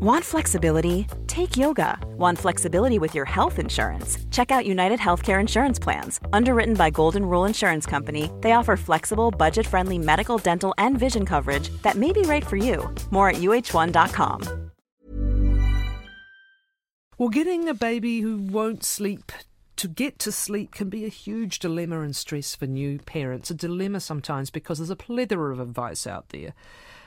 Want flexibility? Take yoga. Want flexibility with your health insurance? Check out United Healthcare Insurance Plans. Underwritten by Golden Rule Insurance Company, they offer flexible, budget friendly medical, dental, and vision coverage that may be right for you. More at uhone.com. Well, getting a baby who won't sleep to get to sleep can be a huge dilemma and stress for new parents. A dilemma sometimes because there's a plethora of advice out there,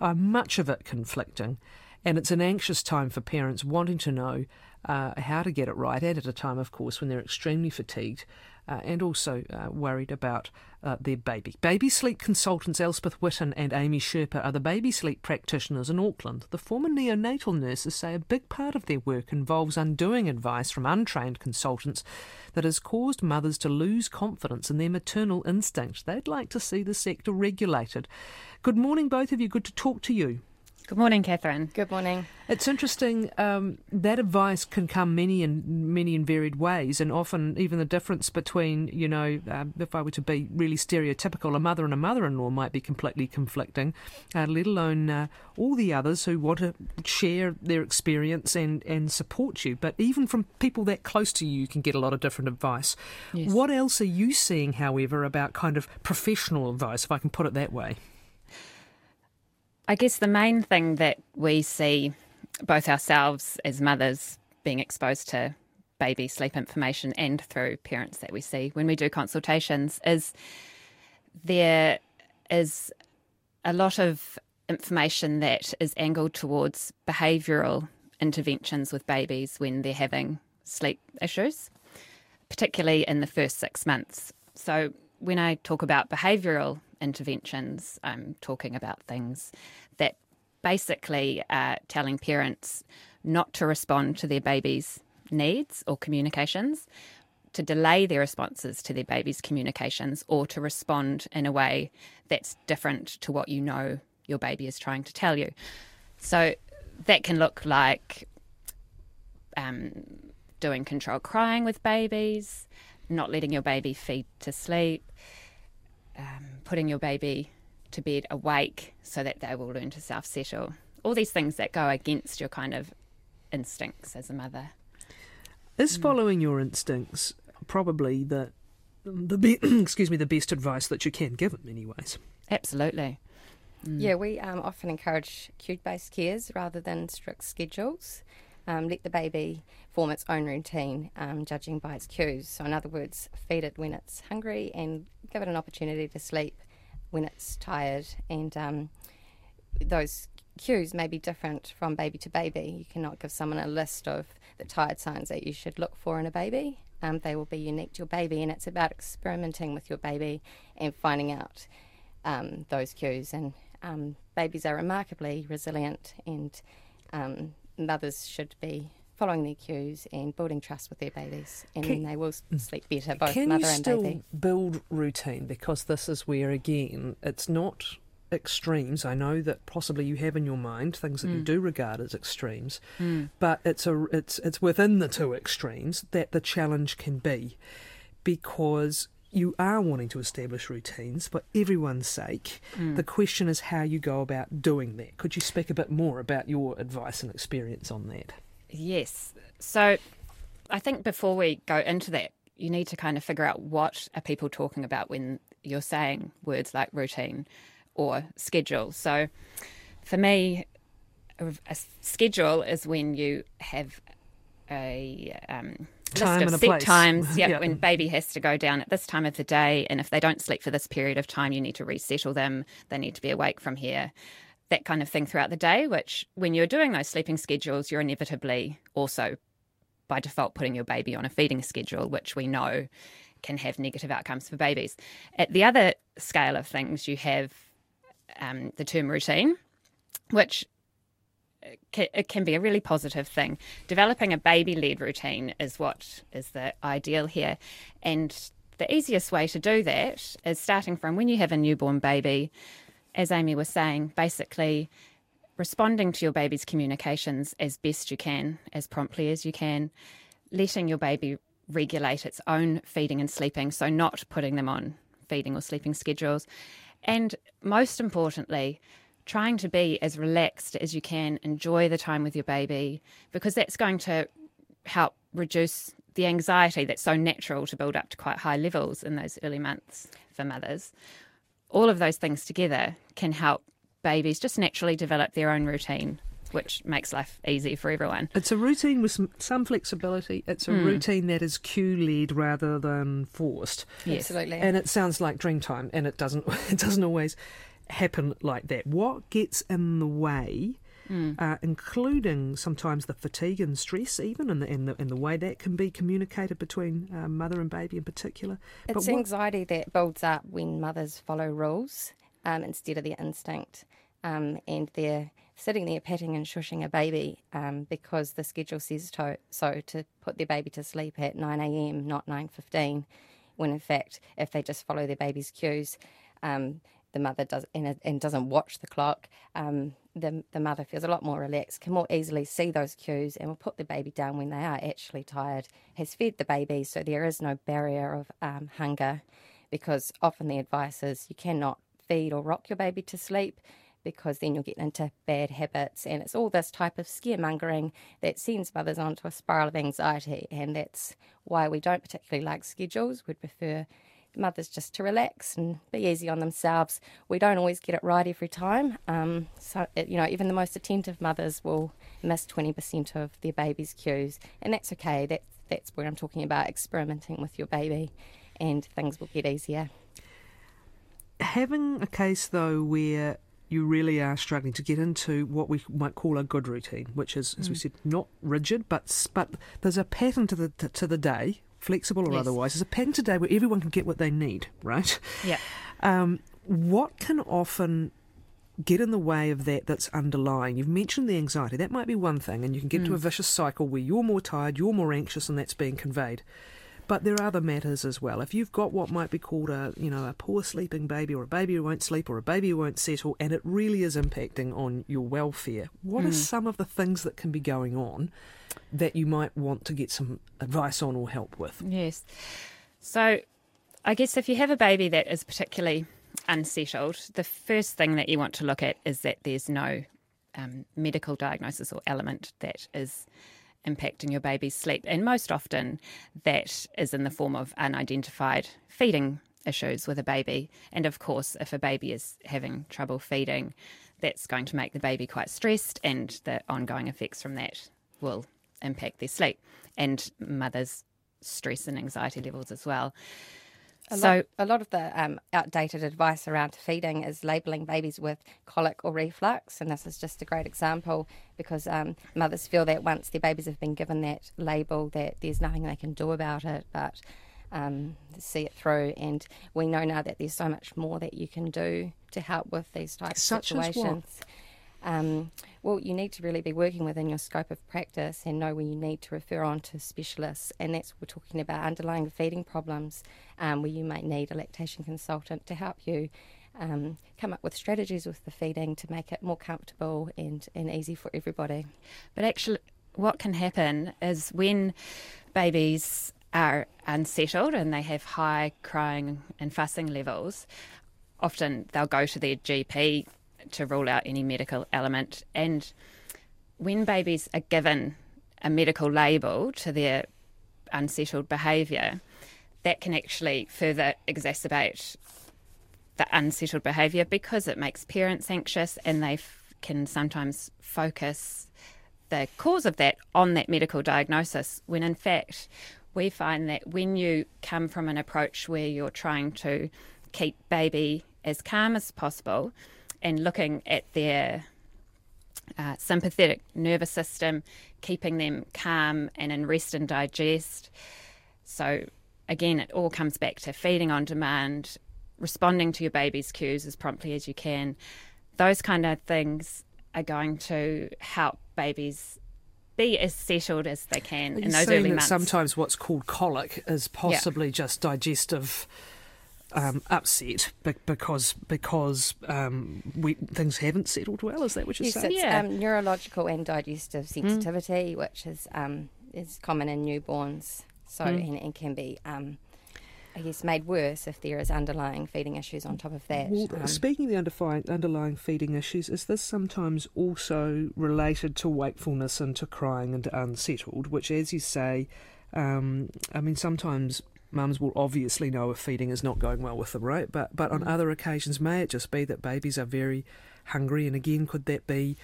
uh, much of it conflicting. And it's an anxious time for parents wanting to know uh, how to get it right, and at a time, of course, when they're extremely fatigued uh, and also uh, worried about uh, their baby. Baby sleep consultants Elspeth Whitten and Amy Sherpa are the baby sleep practitioners in Auckland. The former neonatal nurses say a big part of their work involves undoing advice from untrained consultants that has caused mothers to lose confidence in their maternal instinct. They'd like to see the sector regulated. Good morning, both of you. Good to talk to you. Good morning, Catherine. Good morning. It's interesting. Um, that advice can come many and many and varied ways, and often even the difference between, you know, uh, if I were to be really stereotypical, a mother and a mother-in-law might be completely conflicting. Uh, let alone uh, all the others who want to share their experience and and support you. But even from people that close to you, you can get a lot of different advice. Yes. What else are you seeing, however, about kind of professional advice, if I can put it that way? I guess the main thing that we see, both ourselves as mothers being exposed to baby sleep information and through parents that we see when we do consultations, is there is a lot of information that is angled towards behavioural interventions with babies when they're having sleep issues, particularly in the first six months. So, when I talk about behavioural interventions, I'm talking about things that basically are telling parents not to respond to their baby's needs or communications, to delay their responses to their baby's communications, or to respond in a way that's different to what you know your baby is trying to tell you. So that can look like um, doing controlled crying with babies, not letting your baby feed to sleep, um, putting your baby to bed awake so that they will learn to self settle. All these things that go against your kind of instincts as a mother. Is following your instincts probably the the be- excuse me the best advice that you can give in many ways? Absolutely. Yeah, we um, often encourage cue based cares rather than strict schedules. Um, let the baby form its own routine, um, judging by its cues. So, in other words, feed it when it's hungry and give it an opportunity to sleep when it's tired. And um, those cues may be different from baby to baby. You cannot give someone a list of the tired signs that you should look for in a baby. Um, they will be unique to your baby, and it's about experimenting with your baby and finding out um, those cues. And um, babies are remarkably resilient, and mothers should be following their cues and building trust with their babies, and Can- then they will mm. sleep better, both can mother you and still baby. build routine? Because this is where again it's not extremes. I know that possibly you have in your mind things that you mm. do regard as extremes, mm. but it's a it's it's within the two extremes that the challenge can be, because you are wanting to establish routines for everyone's sake. The question is how you go about doing that. Could you speak a bit more about your advice and experience on that? Yes. So I think before we go into that, you need to kind of figure out what are people talking about when you're saying words like routine or schedule. So for me, a, a schedule is when you have a um, Time list of set place. times. Yeah, Yeah. when baby has to go down at this time of the day, and if they don't sleep for this period of time, you need to resettle them. They need to be awake from here. That kind of thing throughout the day. Which, when you're doing those sleeping schedules, you're inevitably also, by default, putting your baby on a feeding schedule, which we know can have negative outcomes for babies. At the other scale of things, you have um, the term routine, which it can be a really positive thing. Developing a baby led routine is what is the ideal here. And the easiest way to do that is starting from when you have a newborn baby, as Amy was saying, basically responding to your baby's communications as best you can, as promptly as you can, letting your baby regulate its own feeding and sleeping, so not putting them on feeding or sleeping schedules. And most importantly, trying to be as relaxed as you can, enjoy the time with your baby, because that's going to help reduce the anxiety that's so natural to build up to quite high levels in those early months for mothers. All of those things together can help babies just naturally develop their own routine which makes life easy for everyone. It's a routine with some, some flexibility. It's a mm. routine that is cue led rather than forced. Yes. Absolutely. And it sounds like dream time, and it doesn't. It doesn't always happen like that. What gets in the way? Mm. Uh, including sometimes the fatigue and stress, even, and the, and the, and the way that can be communicated between uh, mother and baby in particular. It's what... anxiety that builds up when mothers follow rules um, instead of their instinct, um, and they're sitting there patting and shushing a baby um, because the schedule says to, so to put their baby to sleep at 9 a.m., not 9.15, when in fact, if they just follow their baby's cues, um, the mother does and, and doesn't watch the clock, um, the, the mother feels a lot more relaxed, can more easily see those cues, and will put the baby down when they are actually tired. Has fed the baby, so there is no barrier of um, hunger, because often the advice is you cannot feed or rock your baby to sleep because then you'll get into bad habits. And it's all this type of scaremongering that sends mothers onto a spiral of anxiety. And that's why we don't particularly like schedules. We'd prefer mothers just to relax and be easy on themselves. We don't always get it right every time. Um, so, it, you know, even the most attentive mothers will miss 20% of their baby's cues, and that's okay. That's, that's where I'm talking about experimenting with your baby, and things will get easier. Having a case, though, where you really are struggling to get into what we might call a good routine, which is, as mm. we said, not rigid, but but there's a pattern to the to, to the day flexible or yes. otherwise. There's a pen today where everyone can get what they need, right? Yeah. Um, what can often get in the way of that that's underlying? You've mentioned the anxiety. That might be one thing, and you can get mm. to a vicious cycle where you're more tired, you're more anxious, and that's being conveyed. But there are other matters as well. If you've got what might be called a, you know, a poor sleeping baby or a baby who won't sleep or a baby who won't settle and it really is impacting on your welfare, what mm. are some of the things that can be going on that you might want to get some advice on or help with? Yes. So I guess if you have a baby that is particularly unsettled, the first thing that you want to look at is that there's no um, medical diagnosis or element that is impacting your baby's sleep. And most often, that is in the form of unidentified feeding issues with a baby. And of course, if a baby is having trouble feeding, that's going to make the baby quite stressed, and the ongoing effects from that will impact their sleep and mothers' stress and anxiety levels as well. A so, lot, a lot of the um, outdated advice around feeding is labelling babies with colic or reflux, and this is just a great example because um, mothers feel that once their babies have been given that label, that there's nothing they can do about it, but um, see it through. And we know now that there's so much more that you can do to help with these types Such of situations. Um, well, you need to really be working within your scope of practice and know when you need to refer on to specialists. And that's we're talking about underlying feeding problems, um, where you might need a lactation consultant to help you um, come up with strategies with the feeding to make it more comfortable and, and easy for everybody. But actually, what can happen is when babies are unsettled and they have high crying and fussing levels, often they'll go to their GP to rule out any medical element. And when babies are given a medical label to their unsettled behaviour, that can actually further exacerbate the unsettled behaviour because it makes parents anxious and they f- can sometimes focus the cause of that on that medical diagnosis when in fact we find that when you come from an approach where you're trying to keep baby as calm as possible and looking at their uh, sympathetic nervous system, keeping them calm and in rest and digest. So, again, it all comes back to feeding on demand, responding to your baby's cues as promptly as you can. Those kind of things are going to help babies be as settled as they can in those early months. Sometimes what's called colic is possibly yeah. just digestive um, upset because because um, we, things haven't settled well. Is that what you're yes, saying? It's, yeah, um, neurological and digestive hmm. sensitivity, mm. which is um, is common in newborns. So mm. and, and, can be um, I guess, made worse if there is underlying feeding issues on top of that. Well, Um, speaking of the underlying, underlying feeding issues, is this sometimes also related to wakefulness and to crying and to unsettled, which, as you say, um, I mean, sometimes mums will obviously know if feeding is not going well with them, right? But but on Mm. other occasions, may it just be that babies are very hungry, and again, could that be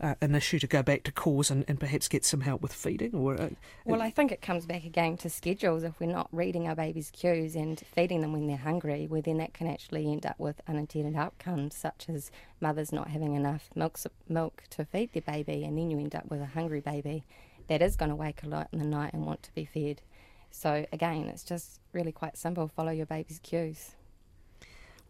uh, an issue to go back to cause and, and perhaps get some help with feeding? Or uh, Well, I think it comes back again to schedules. If we're not reading our babies' cues and feeding them when they're hungry, well, then that can actually end up with unintended outcomes, such as mothers not having enough milk, milk to feed their baby, and then you end up with a hungry baby that is going to wake a lot in the night and want to be fed. So, again, it's just really quite simple follow your baby's cues.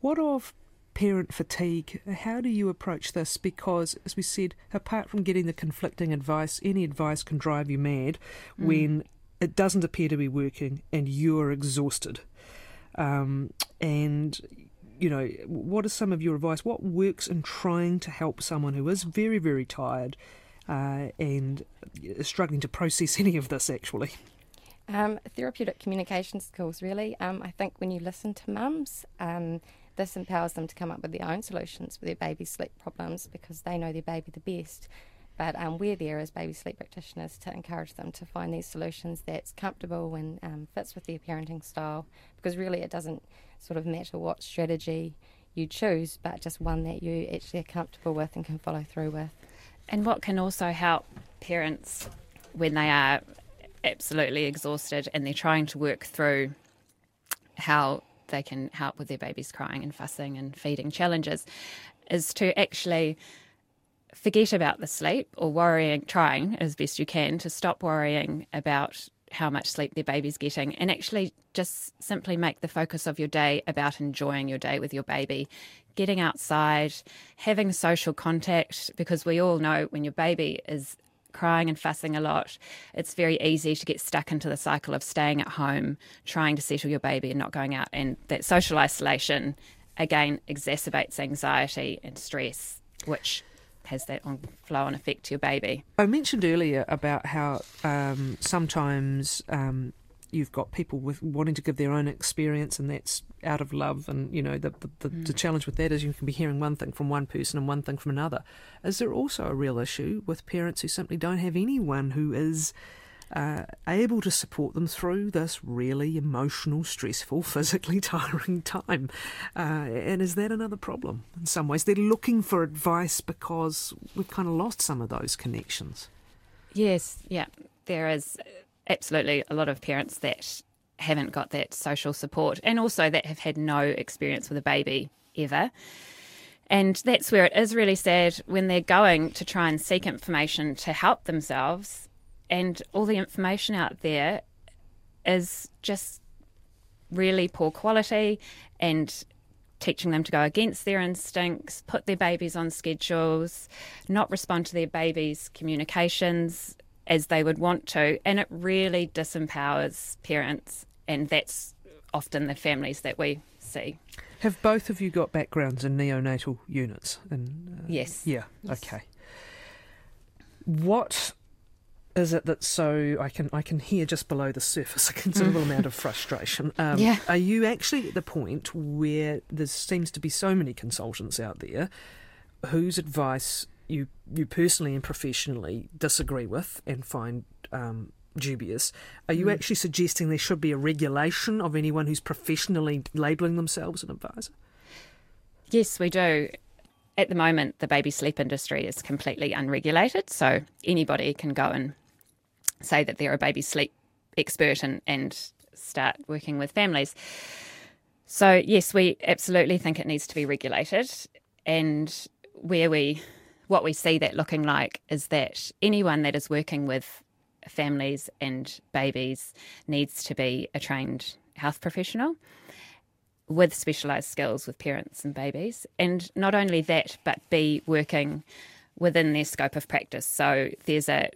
What of parent fatigue? How do you approach this? Because, as we said, apart from getting the conflicting advice, any advice can drive you mad when it doesn't appear to be working and you're exhausted. Um, and, you know, what is some of your advice? What works in trying to help someone who is very, very tired uh, and is struggling to process any of this actually? Um, therapeutic communication skills, really. Um, I think when you listen to mums, um, this empowers them to come up with their own solutions for their baby's sleep problems because they know their baby the best. But um, we're there as baby sleep practitioners to encourage them to find these solutions that's comfortable and um, fits with their parenting style because really it doesn't sort of matter what strategy you choose, but just one that you actually are comfortable with and can follow through with. And what can also help parents when they are absolutely exhausted and they're trying to work through how they can help with their babies crying and fussing and feeding challenges is to actually forget about the sleep or worrying, trying as best you can to stop worrying about how much sleep their baby's getting and actually just simply make the focus of your day about enjoying your day with your baby, getting outside, having social contact, because we all know when your baby is crying and fussing a lot, it's very easy to get stuck into the cycle of staying at home, trying to settle your baby and not going out. And that social isolation, again, exacerbates anxiety and stress, which has that on flow on effect to your baby. I mentioned earlier about how um, sometimes um, you've got people with wanting to give their own experience, and that's out of love. And you know, the the, the, the challenge with that is you can be hearing one thing from one person and one thing from another. Is there also a real issue with parents who simply don't have anyone who is uh, able to support them through this really emotional, stressful, physically tiring time. Uh, and is that another problem in some ways? They're looking for advice because we've kind of lost some of those connections. Yes, yeah, there is absolutely a lot of parents that haven't got that social support and also that have had no experience with a baby ever. And that's where it is really sad when they're going to try and seek information to help themselves, and all the information out there is just really poor quality and teaching them to go against their instincts, put their babies on schedules, not respond to their babies' communications as they would want to. And it really disempowers parents, and that's often the families that we see. Have both of you got backgrounds in neonatal units? And, uh, Yes. Yeah. Okay. What is it that so I can I can hear just below the surface a considerable amount of frustration? Um, Yeah. Are you actually at the point where there seems to be so many consultants out there whose advice you you personally and professionally disagree with and find um, dubious? Are you actually suggesting there should be a regulation of anyone who's professionally labelling themselves an advisor? Yes, we do. At the moment, the baby sleep industry is completely unregulated, so anybody can go and say that they're a baby sleep expert and, and start working with families. So, yes, we absolutely think it needs to be regulated. And where we, what we see that looking like is that anyone that is working with families and babies needs to be a trained health professional with specialised skills with parents and babies. And not only that, but be working within their scope of practice. So there's a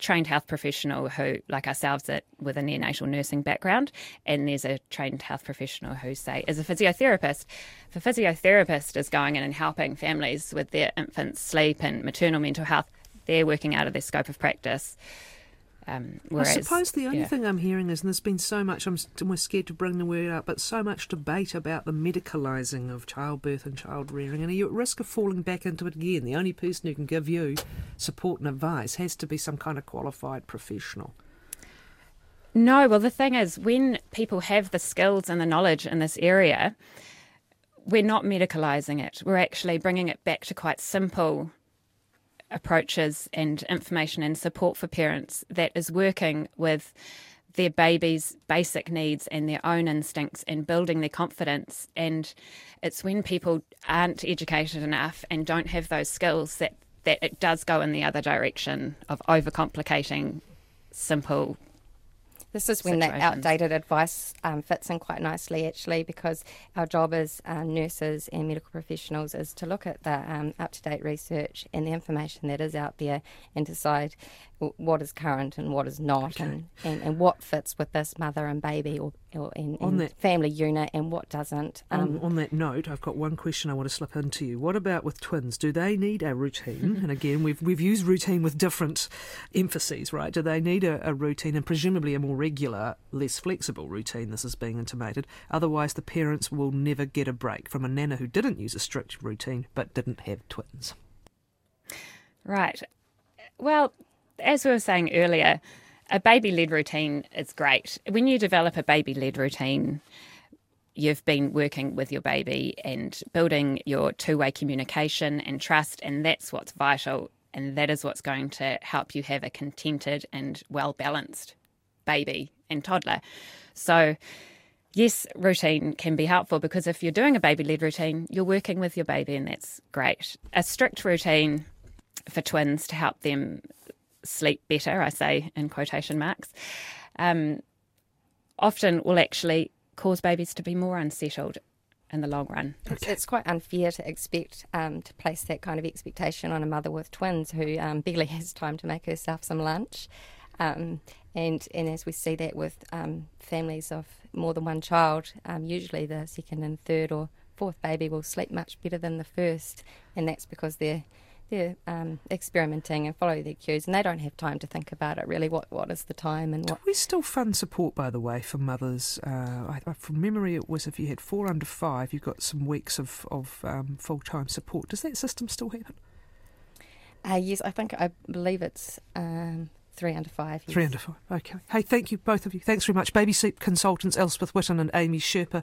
trained health professional who, like ourselves, that with a neonatal nursing background, and there's a trained health professional who, say, is a physiotherapist. If a physiotherapist is going in and helping families with their infants' sleep and maternal mental health, they're working out of their scope of practice. Um, I suppose the only yeah. thing I'm hearing is, and there's been so much, I'm we're scared to bring the word out, but so much debate about the medicalising of childbirth and child rearing, and are you at risk of falling back into it again? The only person who can give you support and advice has to be some kind of qualified professional. No, well, the thing is, when people have the skills and the knowledge in this area, we're not medicalising it. We're actually bringing it back to quite simple approaches and information and support for parents that is working with their baby's basic needs and their own instincts and building their confidence. And it's when people aren't educated enough and don't have those skills that, that it does go in the other direction of overcomplicating simple this is when that outdated advice um, fits in quite nicely, actually, because our job as uh, nurses and medical professionals is to look at the um, up to date research and the information that is out there and decide what is current and what is not, okay. and, and, and, what fits with this mother and baby or, or in, in that, family unit and what doesn't. Um, on, on, that note, I've got one question I want to slip into you. What about with twins? Do they need a routine? and again, we've we've used routine with different emphases, right? Do they need a, a routine and presumably a more regular, less flexible routine? This is being intimated. Otherwise, the parents will never get a break from a nana who didn't use a strict routine but didn't have twins. Right. Well, as we were saying earlier, a baby led routine is great. When you develop a baby led routine, you've been working with your baby and building your two way communication and trust, and that's what's vital. And that is what's going to help you have a contented and well balanced baby and toddler. So, yes, routine can be helpful because if you're doing a baby led routine, you're working with your baby, and that's great. A strict routine for twins to help them sleep better, I say in quotation marks, um, often will actually cause babies to be more unsettled in the long run. It's, it's quite unfair to expect um, to place that kind of expectation on a mother with twins who um, barely has time to make herself some lunch. Um, and and as we see that with um, families of more than one child, um, usually the second and third or fourth baby will sleep much better than the first, and that's because they're they're um, experimenting and follow their cues, and they don't have time to think about it really. What what is the time and what? We still fund support, by the way, for mothers? Uh, I, from memory, it was if you had four under five, you got some weeks of of um, full time support. Does that system still happen? Uh, yes, I think I believe it's. Um, Three under five. Yes. Three under five. Okay. Hey, thank you, both of you. Thanks very much. Baby Sleep Consultants Elspeth Whitten and Amy Sherper.